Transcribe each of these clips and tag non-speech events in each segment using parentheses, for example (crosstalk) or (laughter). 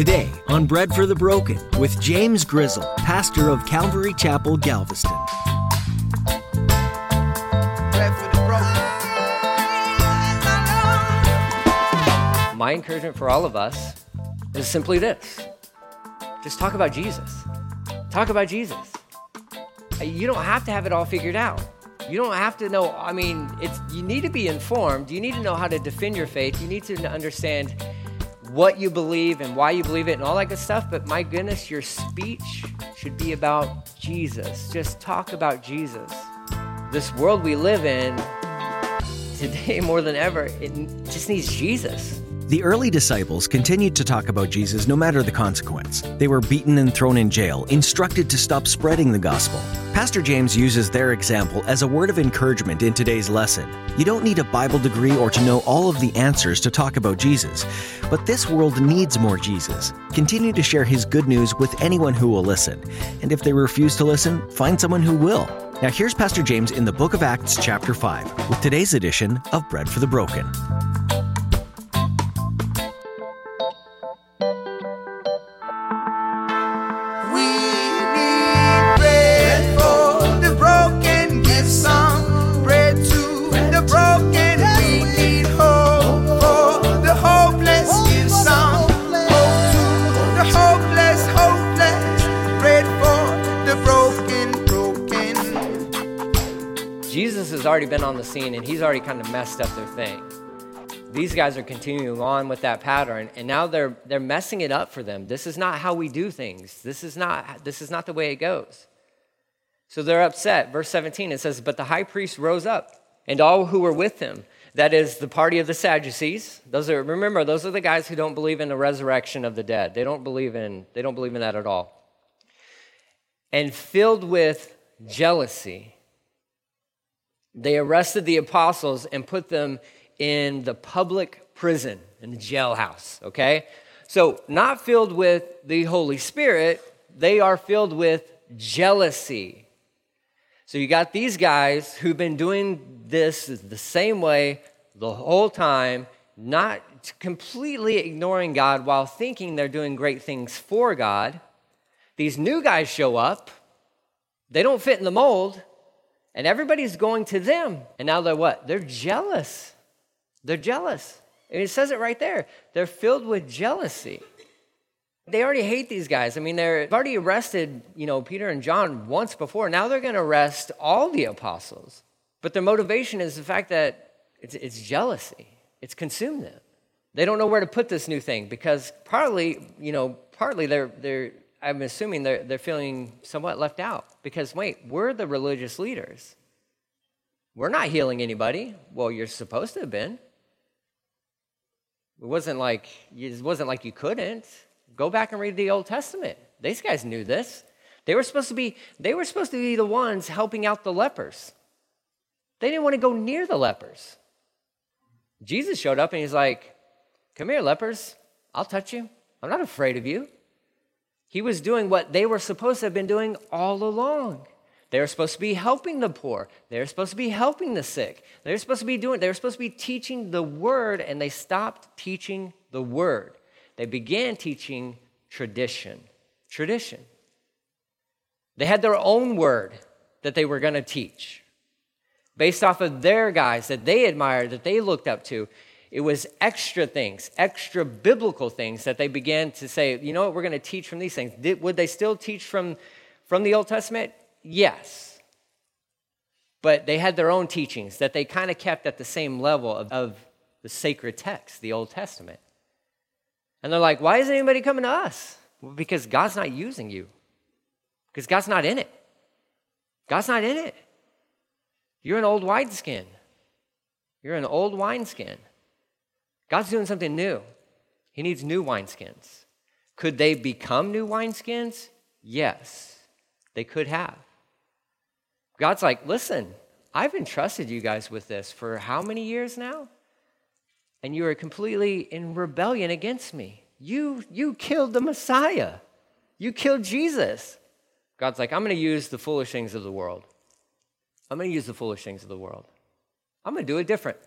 Today on Bread for the Broken with James Grizzle, pastor of Calvary Chapel, Galveston. My encouragement for all of us is simply this just talk about Jesus. Talk about Jesus. You don't have to have it all figured out. You don't have to know, I mean, it's you need to be informed. You need to know how to defend your faith. You need to understand what you believe and why you believe it and all that good stuff. But my goodness, your speech should be about Jesus. Just talk about Jesus. This world we live in today (laughs) more than ever, it just needs Jesus. The early disciples continued to talk about Jesus no matter the consequence. They were beaten and thrown in jail, instructed to stop spreading the gospel. Pastor James uses their example as a word of encouragement in today's lesson. You don't need a Bible degree or to know all of the answers to talk about Jesus, but this world needs more Jesus. Continue to share his good news with anyone who will listen. And if they refuse to listen, find someone who will. Now, here's Pastor James in the book of Acts, chapter 5, with today's edition of Bread for the Broken. Has already been on the scene and he's already kind of messed up their thing. These guys are continuing on with that pattern and now they're they're messing it up for them. This is not how we do things. This is not this is not the way it goes. So they're upset. Verse 17 it says, "But the high priest rose up, and all who were with him, that is the party of the Sadducees. Those are remember, those are the guys who don't believe in the resurrection of the dead. They don't believe in they don't believe in that at all. And filled with jealousy, they arrested the apostles and put them in the public prison, in the jailhouse, okay? So, not filled with the Holy Spirit, they are filled with jealousy. So, you got these guys who've been doing this the same way the whole time, not completely ignoring God while thinking they're doing great things for God. These new guys show up, they don't fit in the mold. And everybody's going to them. And now they're what? They're jealous. They're jealous. And it says it right there. They're filled with jealousy. They already hate these guys. I mean, they've already arrested, you know, Peter and John once before. Now they're going to arrest all the apostles. But their motivation is the fact that it's, it's jealousy. It's consumed them. They don't know where to put this new thing because partly, you know, partly they're, they're I'm assuming they're, they're feeling somewhat left out because, wait, we're the religious leaders. We're not healing anybody. Well, you're supposed to have been. It wasn't like it wasn't like you couldn't. Go back and read the Old Testament. These guys knew this. They were supposed to be they were supposed to be the ones helping out the lepers. They didn't want to go near the lepers. Jesus showed up and he's like, "Come here, lepers. I'll touch you. I'm not afraid of you." He was doing what they were supposed to have been doing all along. They were supposed to be helping the poor. They were supposed to be helping the sick. They were supposed to be doing, they were supposed to be teaching the word, and they stopped teaching the word. They began teaching tradition. Tradition. They had their own word that they were going to teach based off of their guys that they admired, that they looked up to. It was extra things, extra biblical things that they began to say, you know what, we're going to teach from these things. Did, would they still teach from, from the Old Testament? Yes. But they had their own teachings that they kind of kept at the same level of, of the sacred text, the Old Testament. And they're like, why isn't anybody coming to us? Well, because God's not using you, because God's not in it. God's not in it. You're an old wineskin. You're an old wineskin. God's doing something new. He needs new wineskins. Could they become new wineskins? Yes, they could have. God's like, listen, I've entrusted you guys with this for how many years now? And you are completely in rebellion against me. You, you killed the Messiah. You killed Jesus. God's like, I'm going to use the foolish things of the world. I'm going to use the foolish things of the world. I'm going to do it different.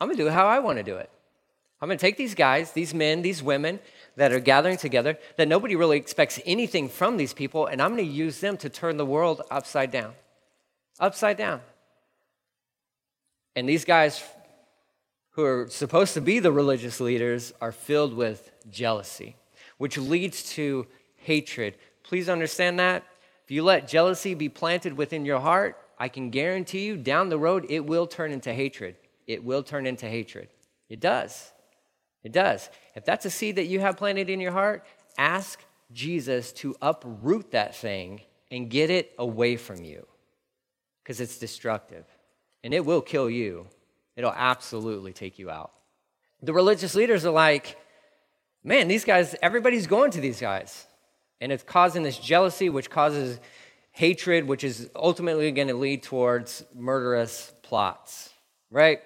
I'm going to do it how I want to do it. I'm going to take these guys, these men, these women that are gathering together, that nobody really expects anything from these people, and I'm going to use them to turn the world upside down. Upside down. And these guys who are supposed to be the religious leaders are filled with jealousy, which leads to hatred. Please understand that. If you let jealousy be planted within your heart, I can guarantee you down the road it will turn into hatred. It will turn into hatred. It does. It does. If that's a seed that you have planted in your heart, ask Jesus to uproot that thing and get it away from you because it's destructive and it will kill you. It'll absolutely take you out. The religious leaders are like, man, these guys, everybody's going to these guys. And it's causing this jealousy, which causes hatred, which is ultimately going to lead towards murderous plots, right?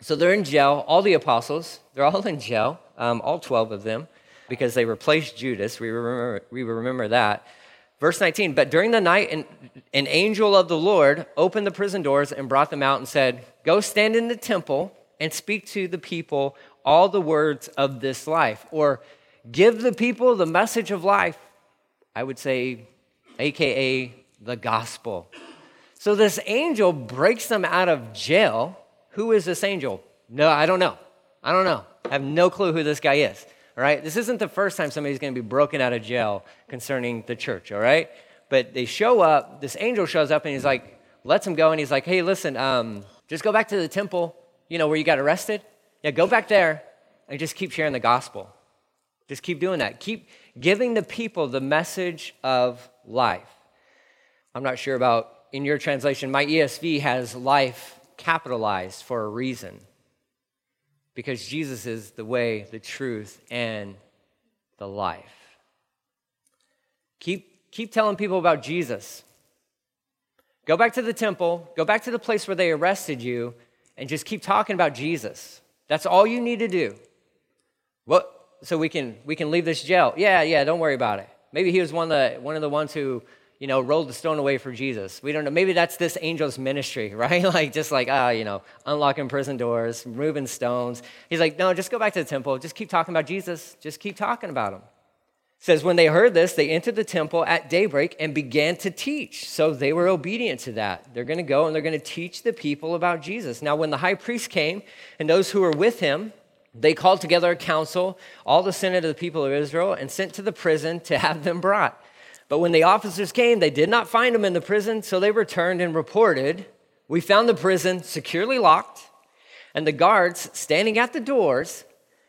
So they're in jail, all the apostles, they're all in jail, um, all 12 of them, because they replaced Judas. We remember, we remember that. Verse 19, but during the night, an, an angel of the Lord opened the prison doors and brought them out and said, Go stand in the temple and speak to the people all the words of this life, or give the people the message of life. I would say, AKA the gospel. So this angel breaks them out of jail. Who is this angel? No, I don't know. I don't know. I have no clue who this guy is. All right? This isn't the first time somebody's going to be broken out of jail concerning the church, all right? But they show up, this angel shows up and he's like, lets him go, and he's like, hey, listen, um, just go back to the temple, you know, where you got arrested. Yeah, go back there and just keep sharing the gospel. Just keep doing that. Keep giving the people the message of life. I'm not sure about in your translation, my ESV has life capitalized for a reason because Jesus is the way, the truth, and the life. Keep, keep telling people about Jesus. Go back to the temple, go back to the place where they arrested you, and just keep talking about Jesus. That's all you need to do. What, so we can, we can leave this jail. Yeah, yeah, don't worry about it. Maybe he was one of the, one of the ones who you know, rolled the stone away for Jesus. We don't know. Maybe that's this angel's ministry, (laughs) right? like, just like, ah, you know, unlocking prison doors, moving stones. He's like, no, just go back to the temple. Just keep talking about Jesus. Just keep talking about him. It says, when they heard this, they entered the temple at daybreak and began to teach. So they were obedient to that. They're going to go and they're going to teach the people about Jesus. Now, when the high priest came and those who were with him, they called together a council, all the senate of the people of Israel, and sent to the prison to have them brought. But when the officers came, they did not find him in the prison, so they returned and reported We found the prison securely locked and the guards standing at the doors.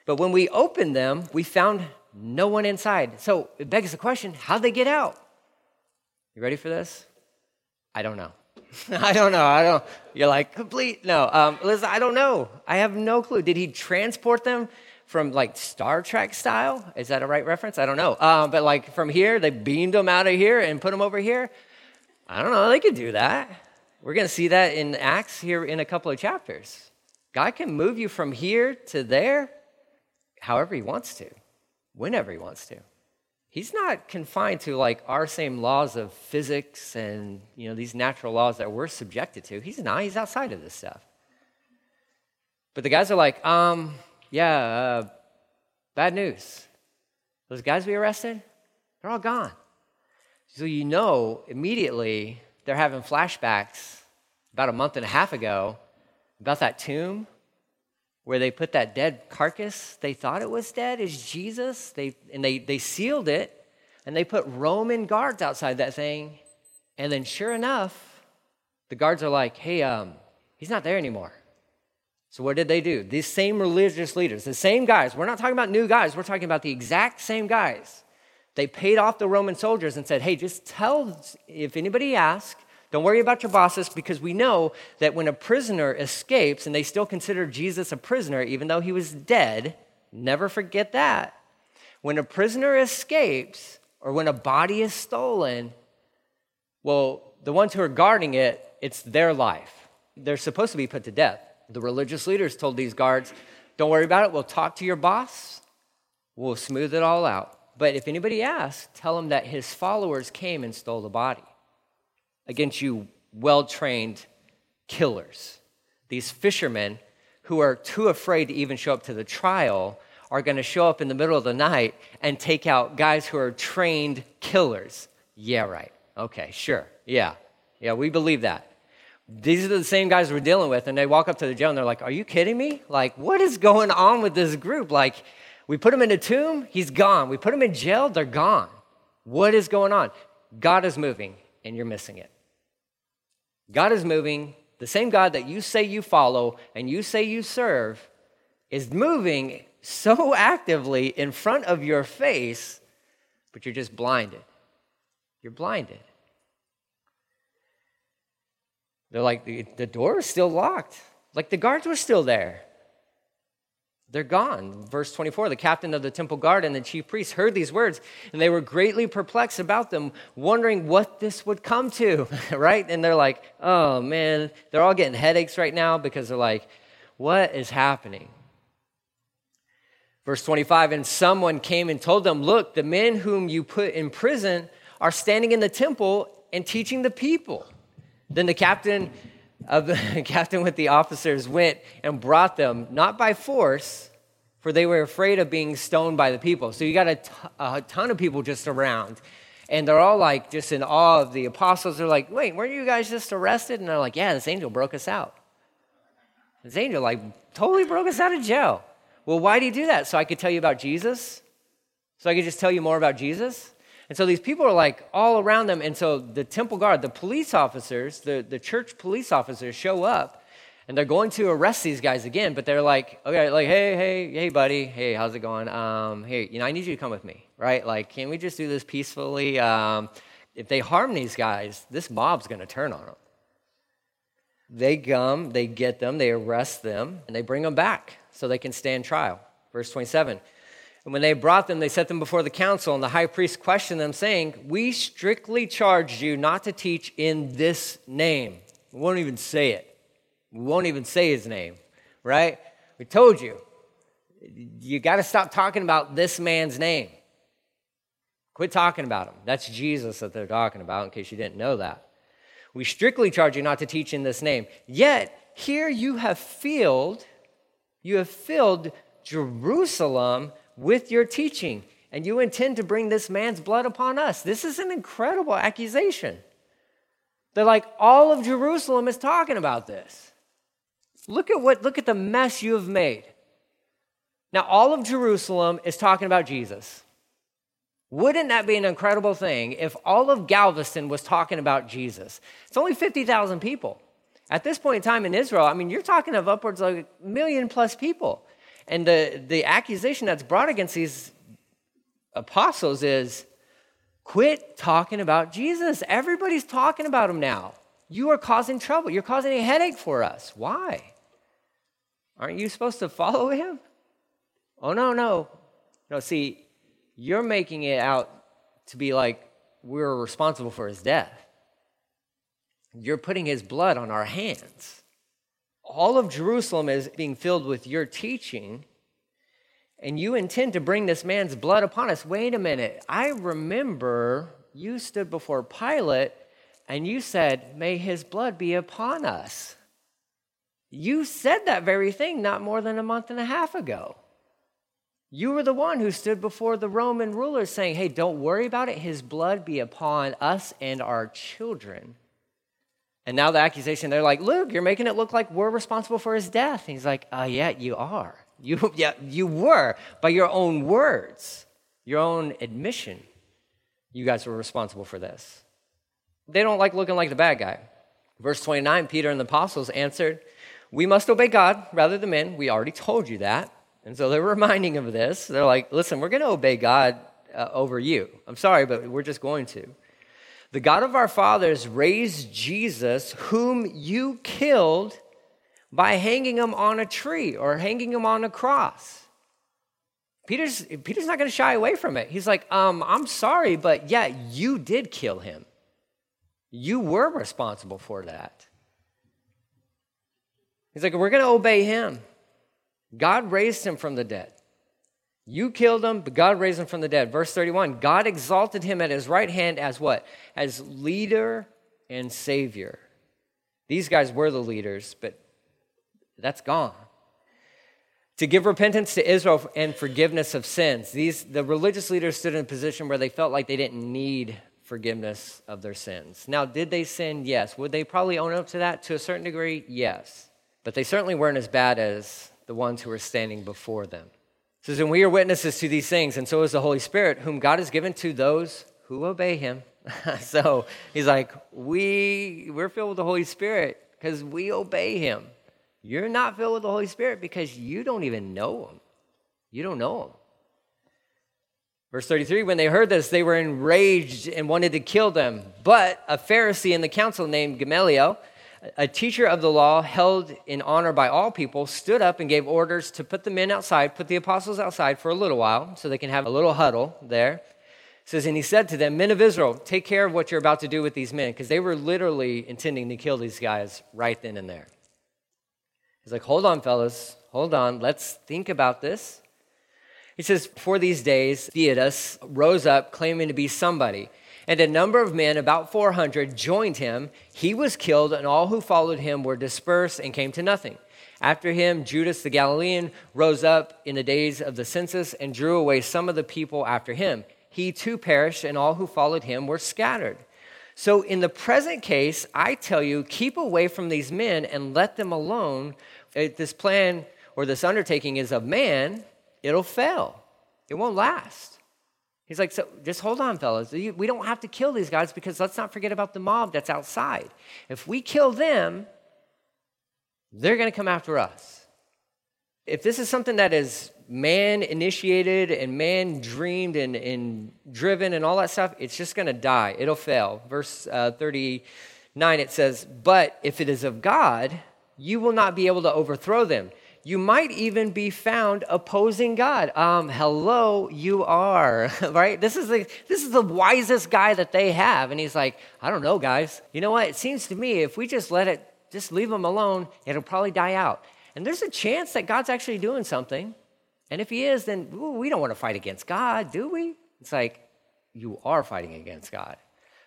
But when we opened them, we found no one inside. So it begs the question how'd they get out? You ready for this? I don't know. (laughs) I don't know. I don't. You're like complete. No, um, Liz. I don't know. I have no clue. Did he transport them from like Star Trek style. Is that a right reference? I don't know. Um, but like from here, they beamed them out of here and put them over here. I don't know. They could do that. We're going to see that in Acts here in a couple of chapters. God can move you from here to there however he wants to, whenever he wants to. He's not confined to like our same laws of physics and you know these natural laws that we're subjected to. He's not. He's outside of this stuff. But the guys are like, um, yeah, uh, bad news. Those guys we arrested, they're all gone. So you know immediately they're having flashbacks about a month and a half ago about that tomb where they put that dead carcass they thought it was dead is jesus they, and they, they sealed it and they put roman guards outside that thing and then sure enough the guards are like hey um, he's not there anymore so, what did they do? These same religious leaders, the same guys, we're not talking about new guys, we're talking about the exact same guys. They paid off the Roman soldiers and said, hey, just tell, if anybody asks, don't worry about your bosses because we know that when a prisoner escapes and they still consider Jesus a prisoner, even though he was dead, never forget that. When a prisoner escapes or when a body is stolen, well, the ones who are guarding it, it's their life. They're supposed to be put to death. The religious leaders told these guards, Don't worry about it. We'll talk to your boss. We'll smooth it all out. But if anybody asks, tell them that his followers came and stole the body against you well trained killers. These fishermen who are too afraid to even show up to the trial are going to show up in the middle of the night and take out guys who are trained killers. Yeah, right. Okay, sure. Yeah. Yeah, we believe that. These are the same guys we're dealing with, and they walk up to the jail and they're like, Are you kidding me? Like, what is going on with this group? Like, we put him in a tomb, he's gone. We put him in jail, they're gone. What is going on? God is moving, and you're missing it. God is moving. The same God that you say you follow and you say you serve is moving so (laughs) actively in front of your face, but you're just blinded. You're blinded. They're like, the, the door is still locked. Like the guards were still there. They're gone. Verse 24 the captain of the temple guard and the chief priests heard these words, and they were greatly perplexed about them, wondering what this would come to, (laughs) right? And they're like, oh man, they're all getting headaches right now because they're like, what is happening? Verse 25 And someone came and told them, Look, the men whom you put in prison are standing in the temple and teaching the people. Then the captain of the (laughs) captain with the officers went and brought them, not by force, for they were afraid of being stoned by the people. So you got a, t- a ton of people just around. And they're all like just in awe of the apostles. They're like, wait, weren't you guys just arrested? And they're like, yeah, this angel broke us out. This angel like totally broke us out of jail. Well, why did he do that? So I could tell you about Jesus? So I could just tell you more about Jesus? And so these people are like all around them. And so the temple guard, the police officers, the, the church police officers show up and they're going to arrest these guys again. But they're like, okay, like, hey, hey, hey, buddy. Hey, how's it going? Um, hey, you know, I need you to come with me, right? Like, can we just do this peacefully? Um, if they harm these guys, this mob's going to turn on them. They come, they get them, they arrest them, and they bring them back so they can stand trial. Verse 27. And when they brought them, they set them before the council, and the high priest questioned them, saying, We strictly charged you not to teach in this name. We won't even say it. We won't even say his name, right? We told you. You got to stop talking about this man's name. Quit talking about him. That's Jesus that they're talking about, in case you didn't know that. We strictly charge you not to teach in this name. Yet, here you have filled you have filled Jerusalem with your teaching, and you intend to bring this man's blood upon us. This is an incredible accusation. They're like, all of Jerusalem is talking about this. Look at what, look at the mess you have made. Now, all of Jerusalem is talking about Jesus. Wouldn't that be an incredible thing if all of Galveston was talking about Jesus? It's only 50,000 people. At this point in time in Israel, I mean, you're talking of upwards of a million plus people. And the, the accusation that's brought against these apostles is quit talking about Jesus. Everybody's talking about him now. You are causing trouble. You're causing a headache for us. Why? Aren't you supposed to follow him? Oh, no, no. No, see, you're making it out to be like we're responsible for his death. You're putting his blood on our hands. All of Jerusalem is being filled with your teaching, and you intend to bring this man's blood upon us. Wait a minute. I remember you stood before Pilate and you said, May his blood be upon us. You said that very thing not more than a month and a half ago. You were the one who stood before the Roman rulers saying, Hey, don't worry about it. His blood be upon us and our children. And now the accusation, they're like, Luke, you're making it look like we're responsible for his death. And he's like, uh, yeah, you are. You, (laughs) yeah, you were by your own words, your own admission. You guys were responsible for this. They don't like looking like the bad guy. Verse 29 Peter and the apostles answered, We must obey God rather than men. We already told you that. And so they're (laughs) reminding of this. They're like, Listen, we're going to obey God uh, over you. I'm sorry, but we're just going to. The God of our fathers raised Jesus, whom you killed by hanging him on a tree or hanging him on a cross. Peter's, Peter's not going to shy away from it. He's like, um, I'm sorry, but yeah, you did kill him. You were responsible for that. He's like, we're going to obey him. God raised him from the dead. You killed him, but God raised him from the dead. Verse 31 God exalted him at his right hand as what? As leader and savior. These guys were the leaders, but that's gone. to give repentance to Israel and forgiveness of sins. These, the religious leaders stood in a position where they felt like they didn't need forgiveness of their sins. Now, did they sin? Yes. Would they probably own up to that to a certain degree? Yes. But they certainly weren't as bad as the ones who were standing before them. It says, And we are witnesses to these things, and so is the Holy Spirit, whom God has given to those who obey him. (laughs) so he's like, we, we're filled with the Holy Spirit because we obey him. You're not filled with the Holy Spirit because you don't even know him. You don't know him. Verse 33 When they heard this, they were enraged and wanted to kill them. But a Pharisee in the council named Gamaliel, a teacher of the law held in honor by all people, stood up and gave orders to put the men outside, put the apostles outside for a little while so they can have a little huddle there. It says, and he said to them, Men of Israel, take care of what you're about to do with these men, because they were literally intending to kill these guys right then and there. He's like, hold on, fellas, hold on, let's think about this. He says, For these days, Theudas rose up claiming to be somebody, and a number of men, about 400, joined him. He was killed, and all who followed him were dispersed and came to nothing. After him, Judas the Galilean rose up in the days of the census and drew away some of the people after him. He too perished, and all who followed him were scattered. So, in the present case, I tell you, keep away from these men and let them alone, if this plan or this undertaking is of man, it'll fail. It won't last. He's like, so just hold on, fellas. We don't have to kill these guys because let's not forget about the mob that's outside. If we kill them, they're going to come after us. If this is something that is man initiated and man dreamed and, and driven and all that stuff, it's just going to die. It'll fail. Verse uh, 39, it says, But if it is of God, you will not be able to overthrow them. You might even be found opposing God. Um, hello, you are, (laughs) right? This is, the, this is the wisest guy that they have. And he's like, I don't know, guys. You know what? It seems to me if we just let it, just leave them alone, it'll probably die out. And there's a chance that God's actually doing something. And if he is, then ooh, we don't want to fight against God, do we? It's like, you are fighting against God.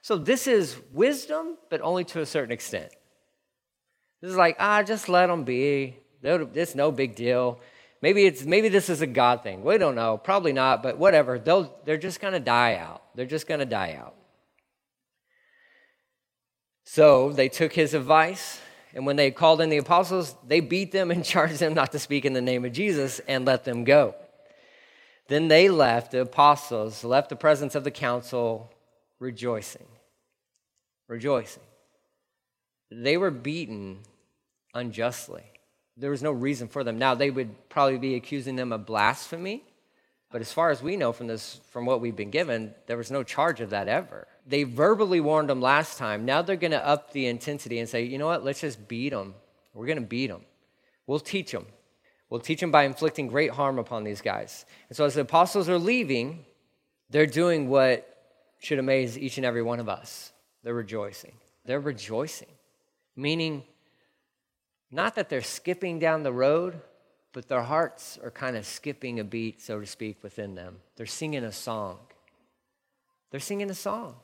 So this is wisdom, but only to a certain extent. This is like, ah, just let them be. It's no big deal. Maybe it's maybe this is a God thing. We don't know. Probably not, but whatever. They'll, they're just going to die out. They're just going to die out. So they took his advice, and when they called in the apostles, they beat them and (laughs) charged them not to speak in the name of Jesus and let them go. Then they left, the apostles left the presence of the council rejoicing. Rejoicing. They were beaten unjustly. There was no reason for them. Now, they would probably be accusing them of blasphemy, but as far as we know from, this, from what we've been given, there was no charge of that ever. They verbally warned them last time. Now they're going to up the intensity and say, you know what, let's just beat them. We're going to beat them. We'll teach them. We'll teach them by inflicting great harm upon these guys. And so as the apostles are leaving, they're doing what should amaze each and every one of us. They're rejoicing. They're rejoicing, meaning not that they're skipping down the road, but their hearts are kind of skipping a beat, so to speak, within them. They're singing a song. They're singing a song.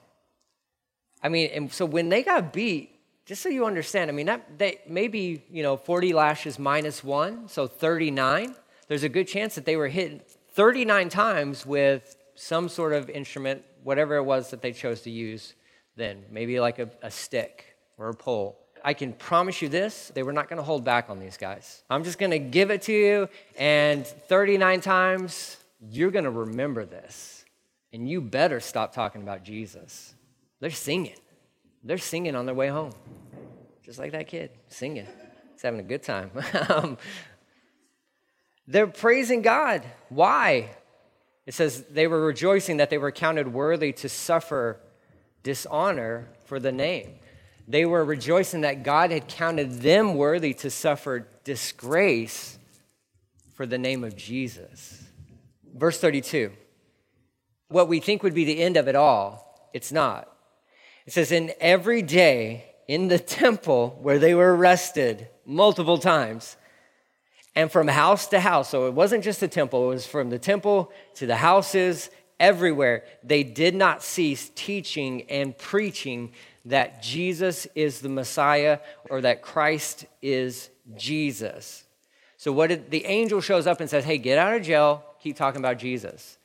I mean, and so when they got beat, just so you understand, I mean, that they maybe, you know, 40 lashes minus one, so 39. There's a good chance that they were hit 39 times with some sort of instrument, whatever it was that they chose to use then, maybe like a, a stick or a pole. I can promise you this they were not going to hold back on these guys. I'm just going to give it to you, and 39 times, you're going to remember this. And you better stop talking about Jesus. They're singing. They're singing on their way home, just like that kid, singing. He's having a good time. (laughs) um, they're praising God. Why? It says they were rejoicing that they were counted worthy to suffer dishonor for the name. They were rejoicing that God had counted them worthy to suffer disgrace for the name of Jesus. Verse 32 what we think would be the end of it all, it's not. It says, In every day in the temple where they were arrested multiple times, and from house to house. So it wasn't just the temple, it was from the temple to the houses, everywhere. They did not cease teaching and preaching that Jesus is the Messiah or that Christ is Jesus. So what did the angel shows up and says, "Hey, get out of jail. Keep talking about Jesus."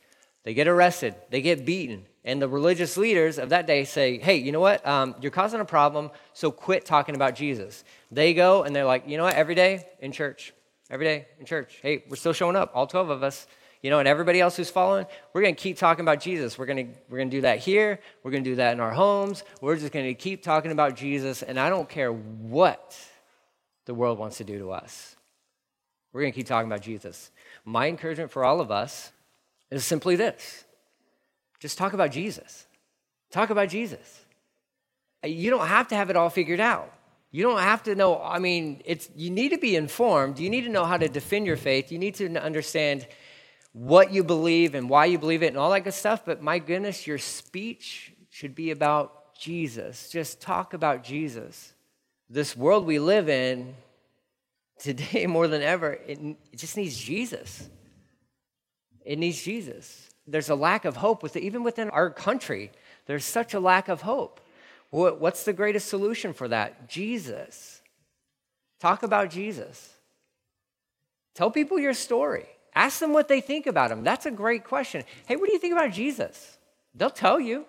They get arrested. They get beaten. And the religious leaders of that day say, hey, you know what? Um, you're causing a problem, so quit talking about Jesus. They go and they're like, you know what? Every day in church, every day in church, hey, we're still showing up, all 12 of us. You know, and everybody else who's following, we're going to keep talking about Jesus. We're going to we're going to do that here. We're going to do that in our homes. We're just going to keep talking about Jesus, and I don't care what the world wants to do to us. We're going to keep talking about Jesus. My encouragement for all of us is simply this just talk about Jesus. Talk about Jesus. You don't have to have it all figured out. You don't have to know, I mean, it's you need to be informed. You need to know how to defend your faith. You need to understand what you believe and why you believe it and all that good stuff, but my goodness, your speech should be about Jesus. Just talk about Jesus. This world we live in today (laughs) more than ever, it, it just needs Jesus. It needs Jesus there's a lack of hope with even within our country. There's such a lack of hope. What's the greatest solution for that? Jesus. Talk about Jesus. Tell people your story. Ask them what they think about him. That's a great question. Hey, what do you think about Jesus? They'll tell you.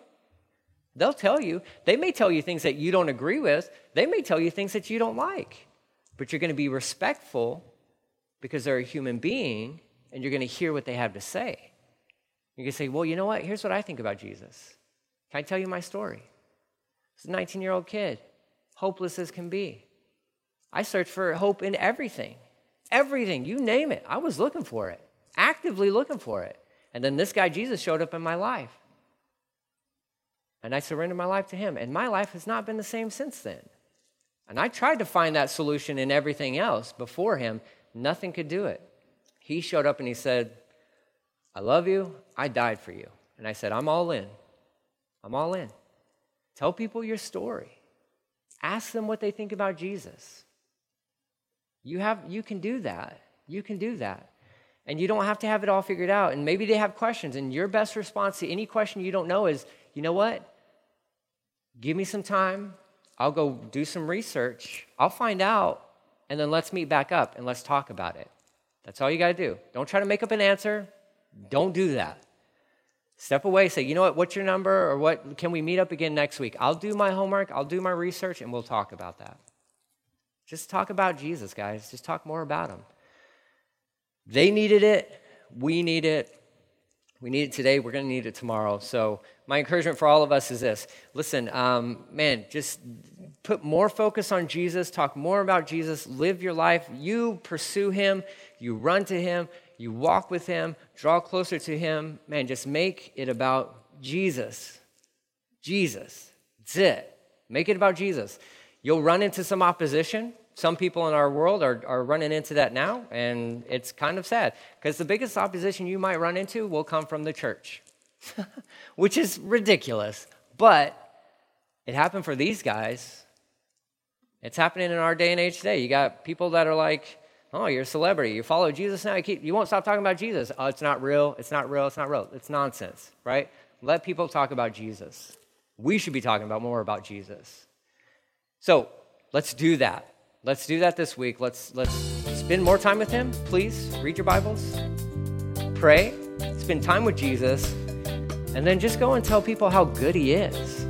They'll tell you. They may tell you things that you don't agree with, they may tell you things that you don't like. But you're going to be respectful because they're a human being and you're going to hear what they have to say. You can say, well, you know what? Here's what I think about Jesus. Can I tell you my story? It's a 19 year old kid, hopeless as can be. I searched for hope in everything. Everything, you name it. I was looking for it, actively looking for it. And then this guy, Jesus, showed up in my life. And I surrendered my life to him. And my life has not been the same since then. And I tried to find that solution in everything else before him. Nothing could do it. He showed up and he said, I love you. I died for you. And I said, I'm all in. I'm all in. Tell people your story. Ask them what they think about Jesus. You, have, you can do that. You can do that. And you don't have to have it all figured out. And maybe they have questions, and your best response to any question you don't know is, you know what? Give me some time. I'll go do some research. I'll find out, and then let's meet back up and let's talk about it. That's all you got to do. Don't try to make up an answer. Don't do that. Step away, say, you know what, what's your number or what can we meet up again next week? I'll do my homework, I'll do my research, and we'll talk about that. Just talk about Jesus, guys. Just talk more about him. They needed it, we need it. We need it today, we're going to need it tomorrow. So, my encouragement for all of us is this listen, um, man, just put more focus on Jesus, talk more about Jesus, live your life. You pursue him, you run to him, you walk with Him, draw closer to Him. Man, just make it about Jesus. Jesus. That's it. Make it about Jesus. You'll run into some opposition. Some people in our world are, are running into that now, and it's kind of sad because the biggest opposition you might run into will come from the church, (laughs) which is ridiculous. But it happened for these guys. It's happening in our day and age today. You got people that are like, Oh, you're a celebrity. You follow Jesus now. You, keep, you won't stop talking about Jesus. Oh, it's not real. It's not real. It's not real. It's nonsense, right? Let people talk about Jesus. We should be talking about more about Jesus. So let's do that. Let's do that this week. Let's let's spend more time with Him. Please read your Bibles, pray, spend time with Jesus, and then just go and tell people how good He is.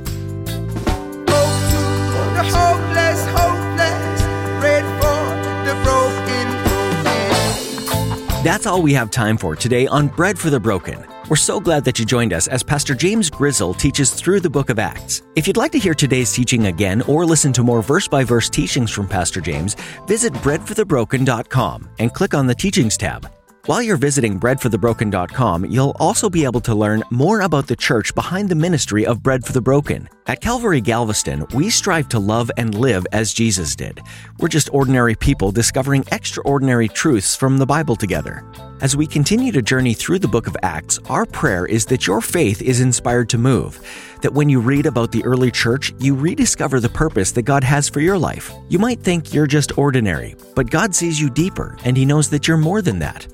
That's all we have time for today on Bread for the Broken. We're so glad that you joined us as Pastor James Grizzle teaches through the book of Acts. If you'd like to hear today's teaching again or listen to more verse by verse teachings from Pastor James, visit breadforthebroken.com and click on the Teachings tab. While you're visiting breadforthebroken.com, you'll also be able to learn more about the church behind the ministry of Bread for the Broken. At Calvary Galveston, we strive to love and live as Jesus did. We're just ordinary people discovering extraordinary truths from the Bible together. As we continue to journey through the book of Acts, our prayer is that your faith is inspired to move, that when you read about the early church, you rediscover the purpose that God has for your life. You might think you're just ordinary, but God sees you deeper, and He knows that you're more than that.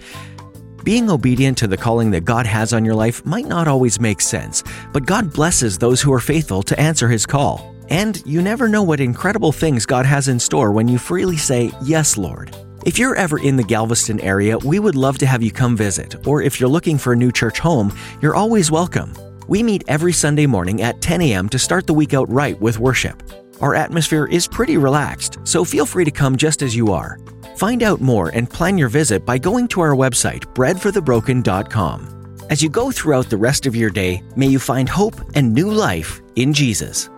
Being obedient to the calling that God has on your life might not always make sense, but God blesses those who are faithful to answer His call. And you never know what incredible things God has in store when you freely say, Yes, Lord. If you're ever in the Galveston area, we would love to have you come visit, or if you're looking for a new church home, you're always welcome. We meet every Sunday morning at 10 a.m. to start the week out right with worship. Our atmosphere is pretty relaxed, so feel free to come just as you are. Find out more and plan your visit by going to our website, breadforthebroken.com. As you go throughout the rest of your day, may you find hope and new life in Jesus.